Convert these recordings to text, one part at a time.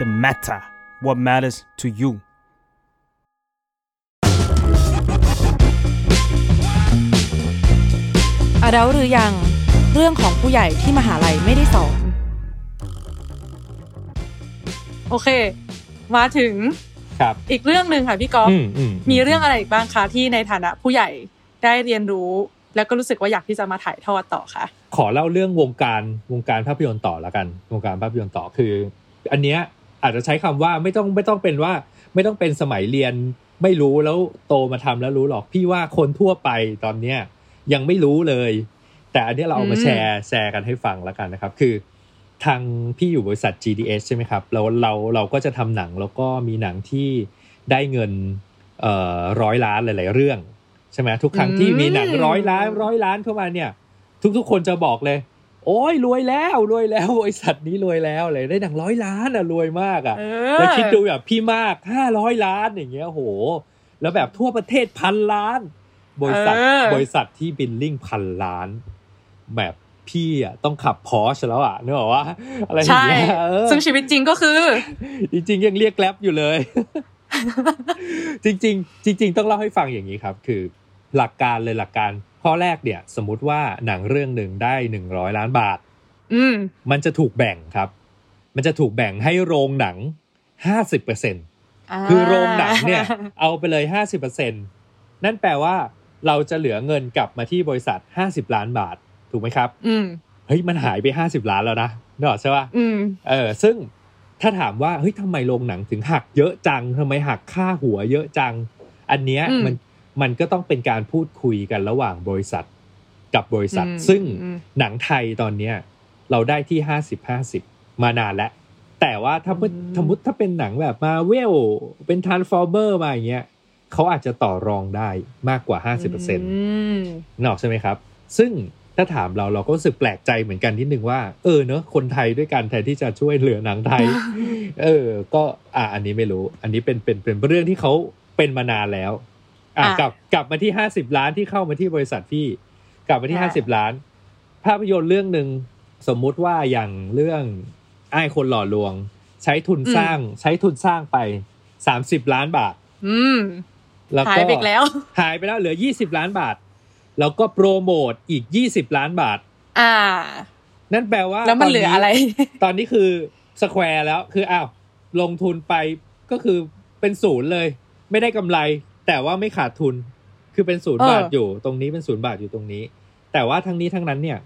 The matter what matters to you อาเราหรือยังเรื่องของผู้ใหญ่ที่มหาลัยไม่ได้สอน โอเค มาถึงครับ อีกเรื่องหนึ่งค่ะพี่ก๊อฟอืมอืมมีเรื่องอะไรอีกบ้างคะที่ในฐานะผู้ใหญ่ได้เรียนรู้ แล้วก็รู้สึกว่าอยากที่จะมาถ่ายทอดต่อค่ะขอเล่าเรื่องวงการวงการภาพยนตร์ต่อละกัน วงการภาพยนตร์ต่อคือ อันเนี้ย อาจจะใช้คำว่าไม่ต้องไม่ต้องเป็นว่า ไม่ต้องเป็นสมัยเรียนไม่รู้แล้วโตมาทำแล้วรู้หรอกพี่ว่าคนทั่วไปตอนเนี้ยยังไม่รู้เลย แต่อันเนี้ยเราเอามาอืมแชร์แชร์กันให้ฟังแล้วกันนะครับ คือ ทางพี่อยู่บริษัท GDS ใช่ไหมครับเราเราเราก็จะทำหนังแล้วก็มีหนังที่ได้เงินเอ่อร้อยล้านหลาย ๆ เรื่องใช่ไหมทุกครั้งที่มีหนังร้อยล้านร้อยล้านเข้ามาเนี่ย ทุกๆ คนจะบอกเลย โอ้ยรวยแล้วรวยแล้วบริษัทนี้รวยแล้วเลยได้หนังร้อยล้านอะรวยมากอะเอแล้วคิดดูแบบพี่มากห้าร้อยล้านอย่างเงี้ยโห แล้วแบบทั่วประเทศพันล้าน บริษัทเออบริษัทที่บิลลิ่งพันล้านแบบพี่อะต้องขับพอชแล้วอะนึกออกว่าอะไรอย่าใช่งเงี้ยเออซึ่งชีวิตจริงก็คือ จริงๆยังเรียกแกล็บอยู่เลย จริง ๆ จริง ๆ ต้องเล่าให้ฟังอย่างนี้ครับ คือ หลักการเลยหลักการ ข้อแรกเนี่ยสมมุติว่าหนังเรื่องหนึ่งได้หนึ่งร้อยล้านบาท อืมมันจะถูกแบ่งครับ มันจะถูกแบ่งให้โรงหนังห้าสิบเปอร์เซ็นคือโรงหนังเนี่ย เอาไปเลยห้าสิบเปอร์เซ็นนั่นแปลว่า เราจะเหลือเงินกลับมาที่บริษัทห้าสิบล้านบาท ถูกไหมครับ อืมเฮ้ยมันหายไปห้าสิบล้านแล้วนะนึกออกใช่ปะอืมเออ ซึ่งถ้าถามว่าเฮ้ยทำไมโรงหนังถึงหักเยอะจังทำไมหักค่าหัวเยอะจัง อันเนี้ยอืมมัน มันก็ต้องเป็นการพูดคุยกันระหว่างบริษัทกับบริษัทอืมซึ่งอืมหนังไทยตอนเนี้ยเราได้ที่ห้าสิบห้าสิบมานานแล้วแต่ว่าถ้าเมื่อสมมติถ้าเป็นหนังแบบมาเวลเป็นท r น s ฟอร์เ e อร์มาอย่างเงี้ยเขาอาจจะต่อรองได้มากกว่าห้าสิบเปอร์เซ็นต์มนกออกใช่ไหมครับ ซึ่งถ้าถามเราเราก็รู้สึกแปลกใจเหมือนกันนิดนึงว่า เออเนอะคนไทยด้วยกันแทนที่จะช่วยเหลือหนังไทย เออ ก็อะอันนี้ไม่รู้ อันนี้เป็นเป็นเป็นเรื่องที่เขาเป็นมานานแล้ว อะอะกลับกลับมาที่ห้าสิบล้านที่เข้ามาที่บริษัทพี่ กลับมาที่อะห้าสิบล้าน ภาพยนตร์เรื่องหนึ่งสมมุติว่าอย่างเรื่องไอ้ายคนหล่อลวง ใช้ทุนสร้างใช้ทุนสร้างไปสามสิบล้านบาท อืมแล้วหายก็ไปอีกแล้ว หายไปแล้วเหลือยี่สิบล้านบาท แล้วก็โปรโมทอีกยี่สิบล้านบาท อ่า นั่นแปลว่าแล้วมันเหลืออะไร ตอนนี้คือสแควร์แล้วคืออ้าวลงทุนไปก็คือเป็นศูนย์เลย ไม่ได้กำไร แต่ว่าไม่ขาดทุน คือเป็นศูนย์เออบาทอยู่ ตรงนี้เป็นศูนย์บาทอยู่ตรงนี้ แต่ว่าทั้งนี้ทั้งนั้นเนี่ย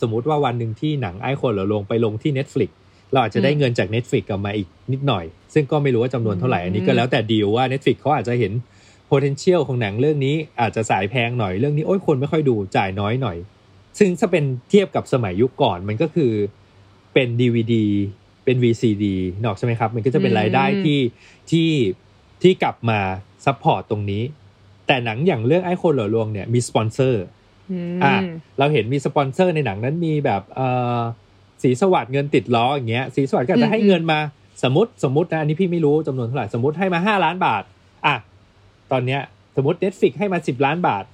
สมมุติว่าวันหนึ่งที่หนังไอ้คนเราลงไปลงที่ Netflix เราอาจจะได้เงินจาก Netflix กลับมาอีกนิดหน่อย ซึ่งก็ไม่รู้ว่าจำนวนเท่าไหร่ อันนี้ก็แล้วแต่ดีลว่า Netflix เขาอาจจะเห็น potential ของหนังเรื่องนี้อาจจะสายแพงหน่อยเรื่องนี้โอ้ยคนไม่ค่อยดูจ่ายน้อยหน่อย ซึ่งถ้าเป็นเทียบกับสมัยยุคก่อนมันก็คือเป็น DVD เป็น VCD นึกออกใช่ไหมครับ มันก็จะเป็นรายได้อืมที่ที่ ที่กลับมา support ตรงนี้ แต่หนังอย่างเรื่องไอ้คนหล่อลวงเนี่ยมีสปอนเซอร์มอะเราเห็นมีสปอนเซอร์ในหนังนั้นมีแบบเอ่อศรีสวัสดิ์เงินติดล้ออย่างเงี้ยศรีสวัสดิ์ก็อาจจะให้เงินมาสมมติสมมตินะ อันนี้พี่ไม่รู้จำนวนเท่าไหร่สมมติให้มาห้าล้านบาท อะ ตอนเนี้ย สมมติ Netflix ให้มาสิบล้านบาท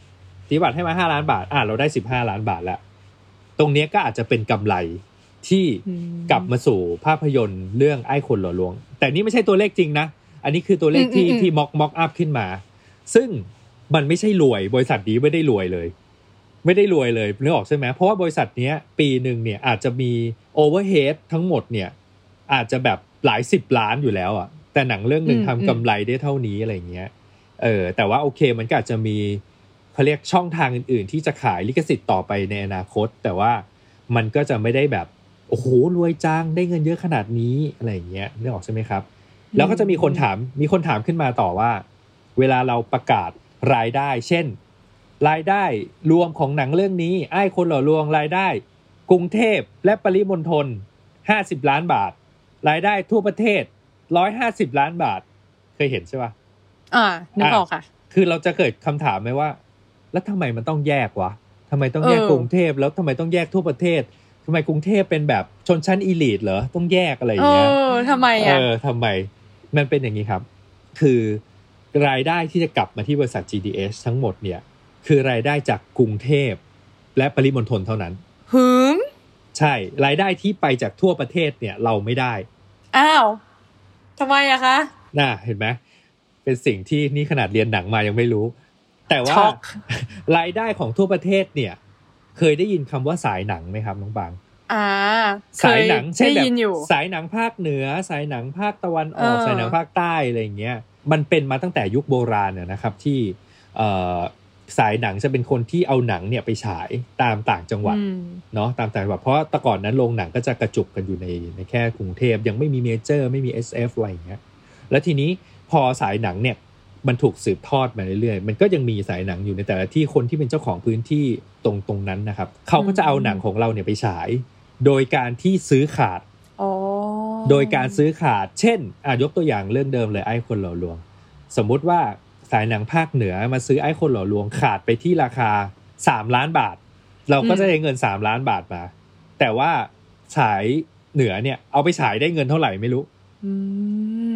ศรีสวัสดิ์ให้มาห้าล้านบาท อะ เราได้สิบห้าล้านบาทแล้ว ตรงเนี้ยก็อาจจะเป็นกำไรที่อืมกลับมาสู่ภาพยนตร์เรื่องไอ้คนหล่อลวง แต่นี่ไม่ใช่ตัวเลขจริงนะ อันนี้คือตัวเลขที่อืมอืมที่ mock mock up ขึ้นมา ซึ่งมันไม่ใช่รวย บริษัทนี้ไม่ได้รวยเลย ไม่ได้รวยเลยนึกออกใช่ไหมเพราะว่าบริษัทเนี้ย ปีหนึ่งเนี่ยอาจจะมี overhead ทั้งหมดเนี่ย อาจจะแบบหลายสิบล้านอยู่แล้วอะ แต่หนังเรื่องหนึ่งอืมทำกำไรได้เท่านี้อะไรเงี้ยเออแต่ว่าโอเคมันก็อาจจะมีเขาเรียกช่องทางอื่น ๆ ที่จะขายลิขสิทธิ์ต่อไปในอนาคต แต่ว่ามันก็จะไม่ได้แบบโอ้โหรวยจังได้เงินเยอะขนาดนี้อะไรอย่างเงี้ยนึกออกใช่ไหมครับ แล้วก็จะมีคนถามมีคนถามขึ้นมาต่อว่า เวลาเราประกาศรายได้ เช่น รายได้รวมของหนังเรื่องนี้ไอ้คนหล่อลวงรายได้ กรุงเทพและปริมณฑลห้าสิบล้านบาท รายได้ทั่วประเทศร้อยห้าสิบล้านบาท เคยเห็นใช่ปะอ่านึกออกค่ะ คือเราจะเกิดคำถามไหมว่า แล้วทำไมมันต้องแยกวะทำไมต้องแยกเออกรุงเทพแล้วทำไมต้องแยกทั่วประเทศทำไมกรุงเทพเป็นแบบชนชั้นอีลีทเหรอ ต้องแยกอะไรอเอย่างเงี้ยอทำไมเออะอทำไม มันเป็นอย่างนี้ครับ คือรายได้ที่จะกลับมาที่บริษัท GDS ทั้งหมดเนี่ย คือรายได้จากกรุงเทพและปริมณฑลเท่านั้นหึงใช่ รายได้ที่ไปจากทั่วประเทศเนี่ยเราไม่ได้ อ้าวทำไมอะคะ น่าเห็นไหมเป็นสิ่งที่นี่ขนาดเรียนหนังมายังไม่รู้ แต่ว่าช็อกรายได้ของทั่วประเทศเนี่ย เคยได้ยินคำว่าสายหนังไหมครับน้องบาง อ่าสายหนังเคเช่นได้แบบยินอยู่สายหนังภาคเหนือ สายหนังภาคตะวันออกเออสายหนังภาคใต้อะไรอย่างเงี้ย มันเป็นมาตั้งแต่ยุคโบราณน่ะนะครับที่เอ่อสายหนังจะเป็นคนที่เอาหนังเนี่ยไปฉายตามต่างจังหวัดอืมเนาะตามต่างจังหวัดเพราะแต่ก่อนนั้นโรงหนังก็จะกระจุกกันอยู่ในในแค่กรุงเทพยังไม่มีเมเจอร์ ไม่มี SF อะไรอย่างเงี้ยแล้วทีนี้พอสายหนังเนี่ย มันถูกสืบทอดมาเรื่อยๆ มันก็ยังมีสายหนังอยู่ในแต่ละที่คนที่เป็นเจ้าของพื้นที่ตรงตรงนั้นนะครับ เขาก็จะเอาหนังของเราเนี่ยไปฉาย โดยการที่ซื้อขาดอ๋อโดยการซื้อขาด เช่นอะยกตัวอย่างเรื่องเดิมเลยไอ้คนหล่อลวง สมมุติว่าสายหนังภาคเหนือมาซื้อไอ้คนหล่อลวงขาดไปที่ราคา3ล้านบาท เราก็จะได้เงิน3ล้านบาทมา แต่ว่าฉายเหนือเนี่ยเอาไปฉายได้เงินเท่าไหร่ไม่รู้อื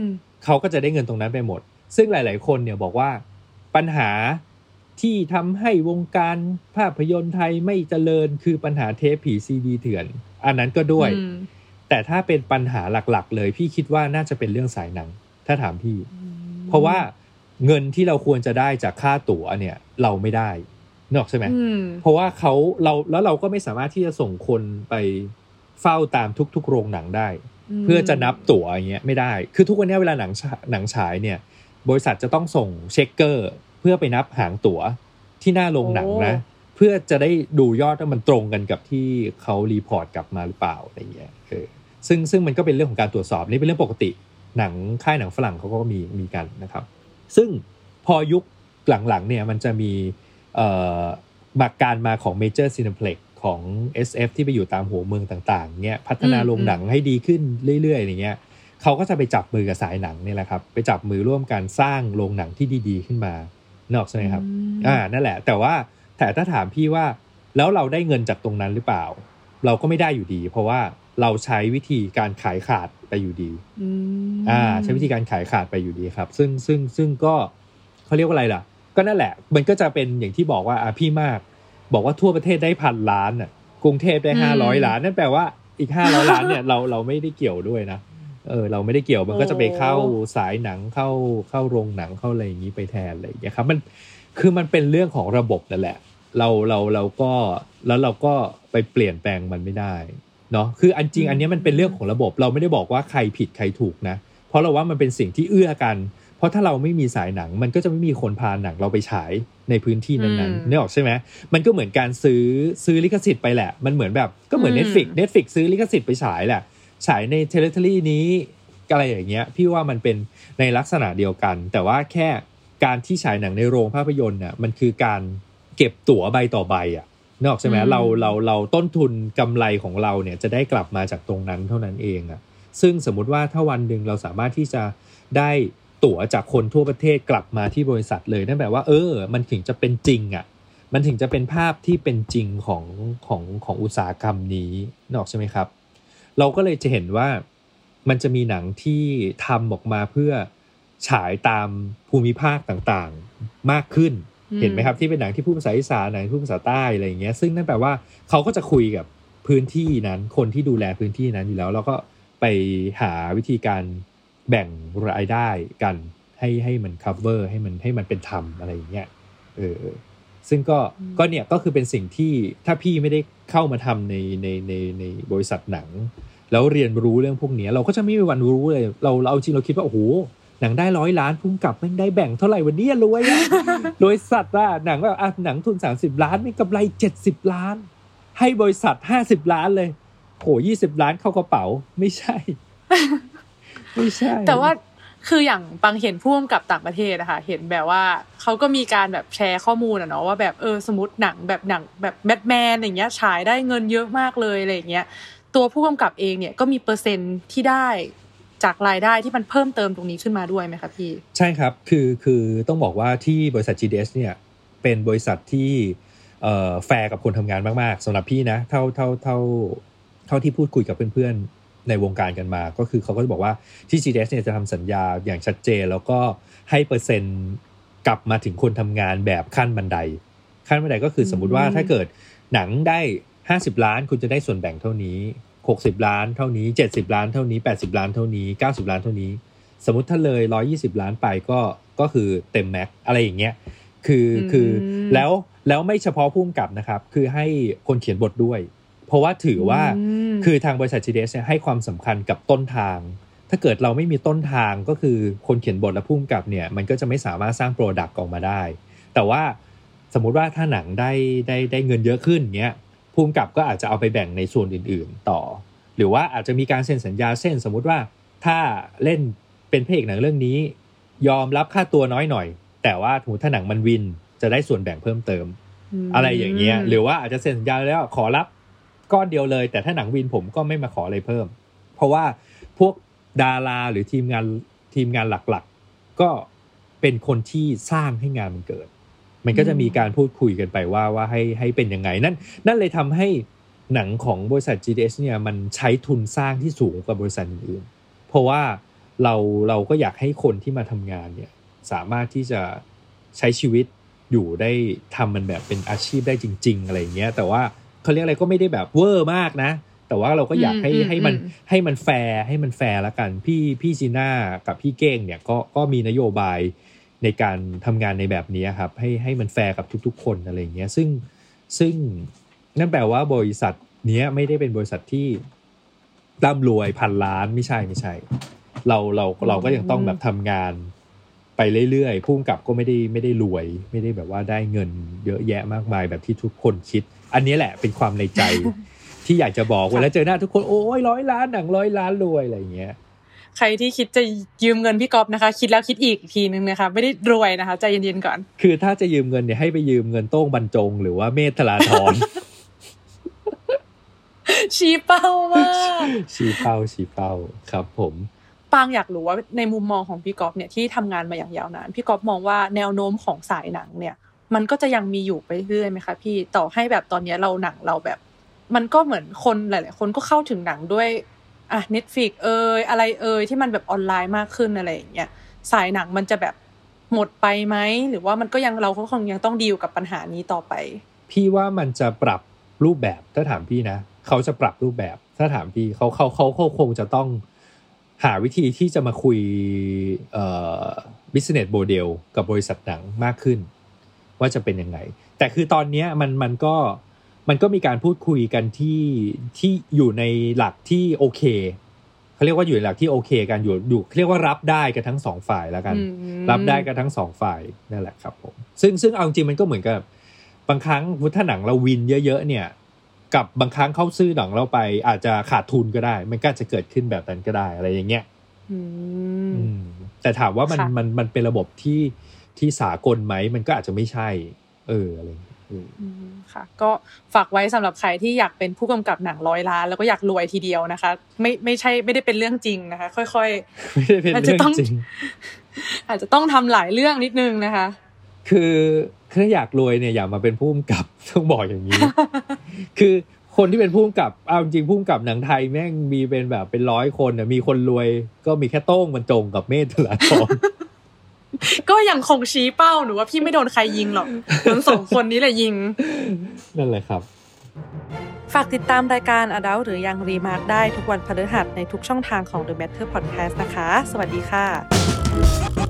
มเขาก็จะได้เงินตรงนั้นไปหมด ซึ่งหลาย ๆ คนเนี่ยบอกว่าปัญหาที่ทำให้วงการภาพยนตร์ไทยไม่เจริญคือปัญหาเทปผีซีดีเถื่อน อันนั้นก็ด้วยอืมแต่ถ้าเป็นปัญหาหลัก ๆ เลยพี่คิดว่าน่าจะเป็นเรื่องสายหนัง ถ้าถามพี่ เพราะว่าเงินที่เราควรจะได้จากค่าตั๋วเนี่ยเราไม่ได้นกออกใช่ไหมอืมเพราะว่าเขาเราแล้วเราก็ไม่สามารถที่จะส่งคนไปเฝ้าตามทุก ๆ โรงหนังได้ เพื่อจะนับตั๋วอย่างเงี้ยไม่ได้ คือทุกวันนี้เวลาหนังฉาหนังฉายเนี่ย บริษัทจะต้องส่งเช็คเกอร์ เพื่อไปนับหางตั๋วที่หน้าโรงหนังนะ เพื่อจะได้ดูยอดว่ามันตรงกันกับที่เขารีพอร์ตกลับมาหรือเปล่าอะไรเงี้ยเออซึ่งซึ่งมันก็เป็นเรื่องของการตรวจสอบนี่เป็นเรื่องปกติหนังค่ายหนังฝรั่งเขาก็มีมีกันนะครับ ซึ่งพอยุคหลังๆเนี่ยมันจะมีเอ่อมาการมาของ Major Cineplex ของ SF ที่ไปอยู่ตามหัวเมืองต่างๆเนี่ยพัฒนาอืมโรงหนังให้ดีขึ้นเรื่อยๆอย่างเงี้ย เขาก็จะไปจับมือกับสายหนังเนี่ยแหละครับ ไปจับมือร่วมกันสร้างโรงหนังที่ดีๆ ขึ้นมานกออกใช่ไหมครับ อ่า นั่นแหละ แต่ว่าแต่ถ้าถามพี่ว่าแล้วเราได้เงินจากตรงนั้นหรือเปล่า เราก็ไม่ได้อยู่ดี เพราะว่าเราใช้วิธีการขายขาดไปอยู่ดีอืมอ่า ใช้วิธีการขายขาดไปอยู่ดีครับ ซึ่งซึ่งซึ่งก็เขาเรียกว่าอะไรล่ะ ก็นั่นแหละ มันก็จะเป็นอย่างที่บอกว่าอะพี่มาก บอกว่าทั่วประเทศได้พันล้านอะกรุงเทพได้ห้าร้อยล้าน นั่นแปลว่าอีกห้าร้อยล้านเนี่ยเราเราไม่ได้เกี่ยวด้วยนะ เออเราไม่ได้เกี่ยวมันก็จะไปเข้าสายหนังเข้าเข้าโรงหนังเข้าอะไรอย่างนี้ไปแทนอะไรอย่างเงี้ยครับมันคือมันเป็นเรื่องของระบบนั่นแหละ เราเราเราก็แล้วเราก็ไปเปลี่ยนแปลงมันไม่ได้เนาะคืออันจริงอันเนี้ยมันเป็นเรื่องของระบบ เราไม่ได้บอกว่าใครผิดใครถูกนะ เพราะเราว่ามันเป็นสิ่งที่เอื้อกัน เพราะถ้าเราไม่มีสายหนัง มันก็จะไม่มีคนพาหนังเราไปฉายในพื้นที่นั้นๆนึกออกใช่ไหมมันก็เหมือนการซื้อซื้อลิขสิทธิ์ไปแหละ มันเหมือนแบบก็เหมือน Netflix Netflix ซื้อลิขสิทธิ์ไปฉายแหละ ฉายในเทเลทอรี่นี้อะไรอย่างเงี้ย พี่ว่ามันเป็นในลักษณะเดียวกัน แต่ว่าแค่การที่ฉายหนังในโรงภาพยนตร์น่ะมันคือการเก็บตั๋วใบต่อใบอะนึกออกใช่ไหมอืมเราเราเราต้นทุนกำไรของเราเนี่ยจะได้กลับมาจากตรงนั้นเท่านั้นเองอะซึ่งสมมุติว่าถ้าวันหนึ่งเราสามารถที่จะได้ตั๋วจากคนทั่วประเทศกลับมาที่บริษัทเลยนั่นแปลว่าเออ มันถึงจะเป็นจริงอะมันถึงจะเป็นภาพที่เป็นจริงของของของอุตสาหกรรมนี้นึกออกใช่ไหมครับ เราก็เลยจะเห็นว่ามันจะมีหนังที่ทำออกมาเพื่อฉายตามภูมิภาคต่างๆมากขึ้นอืมเห็นไหมครับที่เป็นหนังที่พูดภาษาอีสานหนังที่พูดภาษาใต้อะไรอย่างเงี้ย ซึ่งนั่นแปลว่าเขาก็จะคุยกับพื้นที่นั้น คนที่ดูแลพื้นที่นั้นอยู่แล้ว แล้วก็ไปหาวิธีการแบ่งรายได้กันให้ให้มัน cover ให้มันให้มันเป็นธรรมอะไรอย่างเงี้ยเออซึ่งก็ก็เนี่ยก็คือเป็นสิ่งที่ถ้าพี่ไม่ได้เข้ามาทำในในในในบริษัทหนัง แล้วเรียนรู้เรื่องพวกเนี้ยเราก็จะไม่มีวันรู้เลย เราเราเอาจริงเราคิดว่าโอ้โหหนังได้ร้อยล้านพุ่งกลับไม่ได้แบ่งเท่าไหร่วันนี้รวยอะโดยสัตว์อะหนังแบบอะหนังทุน30ล้านม่กำไร70ล้าน ให้บริษัท50ล้านเลยโห20ล้านเข้ากระเป๋าไม่ใช่ ไม่ใช่ แต่ว่าคืออย่างบางเห็นพ่วงกับต่างประเทศอะคะเห็นแบบว่าเขาก็มีการแบบแชร์ข้อมูลอะเนาะว่าแบบเออสมมติหนังแบบหนังแบบแบทแมนอย่างเงี้ยฉายได้เงินเยอะมากเลยอะไรอย่างเงี้ย ตัวผู้กำกับเองเนี่ยก็มีเปอร์เซ็นต์ที่ได้จากรายได้ที่มันเพิ่มเติมตรงนี้ขึ้นมาด้วยไหมคะพี่ ใช่ครับ คือคือต้องบอกว่าที่บริษัท GDH เนี่ยเป็นบริษัทที่เออแฟร์กับคนทำงานมาก ๆสำหรับพี่นะเท่าเท่าเท่าเท่าที่พูดคุยกับเพื่อนๆในวงการกันมา ก็คือเขาก็จะบอกว่าที่ GDS เนี่ยจะทำสัญญาอย่างชัดเจน แล้วก็ให้เปอร์เซ็นต์กลับมาถึงคนทำงานแบบขั้นบันได ขั้นบันไดก็คือสมมติว่าถ้าเกิดหนังได้ 50 ล้านคุณจะได้ส่วนแบ่งเท่านี้ 60 ล้านเท่านี้ 70 ล้านเท่านี้ 80 ล้านเท่านี้ 90 ล้านเท่านี้ สมมติถ้าเลย 120 ล้านไปก็ก็คือเต็มแม็กอะไรอย่างเงี้ยคืออมคือแล้วแล้วไม่เฉพาะผู้กำกับนะครับ คือให้คนเขียนบทด้วย เพราะว่าถือว่ามคือทางบริษัท GDS เนี่ยให้ความสำคัญกับต้นทาง ถ้าเกิดเราไม่มีต้นทางก็คือคนเขียนบทและผู้กำกับเนี่ยมันก็จะไม่สามารถสร้างโปรดักต์ออกมาได้ แต่ว่าสมมุติว่าถ้าหนังได้ได้ได้เงินเยอะขึ้นเงี้ย ผู้กำกับก็อาจจะเอาไปแบ่งในส่วนอื่น ๆ ต่อ หรือว่าอาจจะมีการเซ็นสัญญาเส้นสมมุติว่าถ้าเล่นเป็นพระเอกหนังเรื่องนี้ ยอมรับค่าตัวน้อยหน่อย แต่ว่าถูถ้าหนังมันวินจะได้ส่วนแบ่งเพิ่มเติมมอะไรอย่างเงี้ยหรือว่าอาจจะเซ็นสัญญาแล้วขอรับก้อนเดียวเลย แต่ถ้าหนังวินผมก็ไม่มาขออะไรเพิ่ม เพราะว่าพวกดาราหรือทีมงานทีมงานหลักๆ ก็เป็นคนที่สร้างให้งานมันเกิด มันก็จะมีการพูดคุยกันไปว่าว่าให้ให้เป็นยังไง นั่นนั่นเลยทำให้หนังของบริษัท GDS เนี่ยมันใช้ทุนสร้างที่สูงกว่าบริษัทอื่นๆเพราะว่าเราเราก็อยากให้คนที่มาทำงานเนี่ยสามารถที่จะใช้ชีวิตอยู่ได้ทำมันแบบเป็นอาชีพได้จริง ๆ อะไรอย่างเงี้ย แต่ว่าเขาเรียกอะไรก็ไม่ได้แบบเวอร์มากนะ แต่ว่าเราก็อยากให้อืมให้มันอืมให้มันแฟร์ให้มันแฟร์ละกัน พี่พี่จีน่ากับพี่เก้งเนี่ยก็ก็มีนโยบาย ในการทำงานในแบบนี้ครับให้ให้มันแฟร์กับทุกๆ คนอะไรเงี้ยซึ่งซึ่งนั่นแปลว่าบริษัทเนี้ยไม่ได้เป็นบริษัทที่ร่ำรวยพันล้านไม่ใช่ไม่ใช่ เราเราเราก็ยังต้องแบบทำงานไปเรื่อยๆพุ่งกับก็ไม่ได้ไม่ได้รวย ไม่ได้แบบว่าได้เงินเยอะแยะมากมายแบบที่ทุกคนคิด อันนี้แหละเป็นความในใจที่อยากจะบอกเวลาเจอหน้าทุกคนโอ้ยร้อยล้านหนังร้อยล้านรวยอะไรเงี้ย ใครที่คิดจะยืมเงินพี่ก๊อฟนะคะ คิดแล้วคิดอีกทีนึงนะคะ ไม่ได้รวยนะคะใจเย็นๆก่อน คือถ้าจะยืมเงินเนี่ยให้ไปยืมเงินโต้งบรรจง หรือว่าเมธธราธรชี้เป้ามากชี้เป้าชี้เป้าครับ ผมปางอยากรู้ว่าในมุมมองของพี่ก๊อฟเนี่ยที่ทำงานมาอย่างยาวนานพี่ก๊อฟมองว่าแนวโน้มของสายหนังเนี่ย มันก็จะยังมีอยู่ไปเรื่อยๆไหมคะพี่ต่อให้แบบตอนเนี้ยเราหนังเราแบบ มันก็เหมือนคนหลาย ๆ คนก็เข้าถึงหนังด้วย อะ Netflix เอยอะไรเอยที่มันแบบออนไลน์มากขึ้นอะไรอย่างเงี้ยสายหนังมันจะแบบหมดไปไหม หรือว่ามันก็ยังเราก็คงยังต้องดีลกับปัญหานี้ต่อไป พี่ว่ามันจะปรับรูปแบบถ้าถามพี่นะ เขาจะปรับรูปแบบถ้าถามพี่เขาเขาเขาเขาคงจะต้องหาวิธีที่จะมาคุยเอ่อ business model กับบริษัทหนังมากขึ้น ว่าจะเป็นยังไง แต่คือตอนเนี้ยมันมันก็ มันก็มีการพูดคุยกันที่ที่อยู่ในหลักที่โอเคเขาเรียกว่าอยู่ในหลักที่โอเคกันอยู่อยู่เรียกว่ารับได้กันทั้งสองฝ่ายแล้วกันอืมรับได้กันทั้งสองฝ่ายนั่นแหละครับผมซึ่งซึ่งเอาจริงๆมันก็เหมือนกับบางครั้งถ้าหนังเราวินเยอะ ๆ เนี่ย กับบางครั้งเขาซื้อหนังเราไป อาจจะขาดทุนก็ได้ มันก็อาจจะเกิดขึ้นแบบนั้นก็ได้อะไรอย่างเงี้ยอืมอืมแต่ถามว่ามันค่ะมันมันเป็นระบบที่ที่สากลไหมมันก็อาจจะไม่ใช่ เอออะไรอย่างเงี้ยเอออืม ค่ะ ก็ฝากไว้สำหรับใครที่อยากเป็นผู้กำกับหนังร้อยล้าน แล้วก็อยากรวยทีเดียวนะคะ ไม่ไม่ใช่ไม่ได้เป็นเรื่องจริงนะคะ ค่อยไม่ได้เป็นอาจจะเรื่อต้องงจริงๆอาจจะต้องทำหลายเรื่องนิดนึงนะคะ คือถ้าอยากรวยเนี่ยอย่ามาเป็นผู้กำกับต้องบอกอย่างนี้ คือคนที่เป็นผู้กำกับเอาจริงผู้กำกับหนังไทยแม่งมีเป็นแบบเป็นร้อยคนน่ะมีคนรวยก็มีแค่โต้งบรรจงกับเมธธราธร ก็ยังคงชี้เป้าหนูว่าพี่ไม่โดนใครยิงหรอกทั้งสองคนนี้แหละยิง นั่นแหละครับ ฝากติดตามรายการ Adult หรือยังรีมาร์กได้ทุกวันพฤหัสในทุกช่องทางของ The Matter Podcast นะคะ สวัสดีค่ะ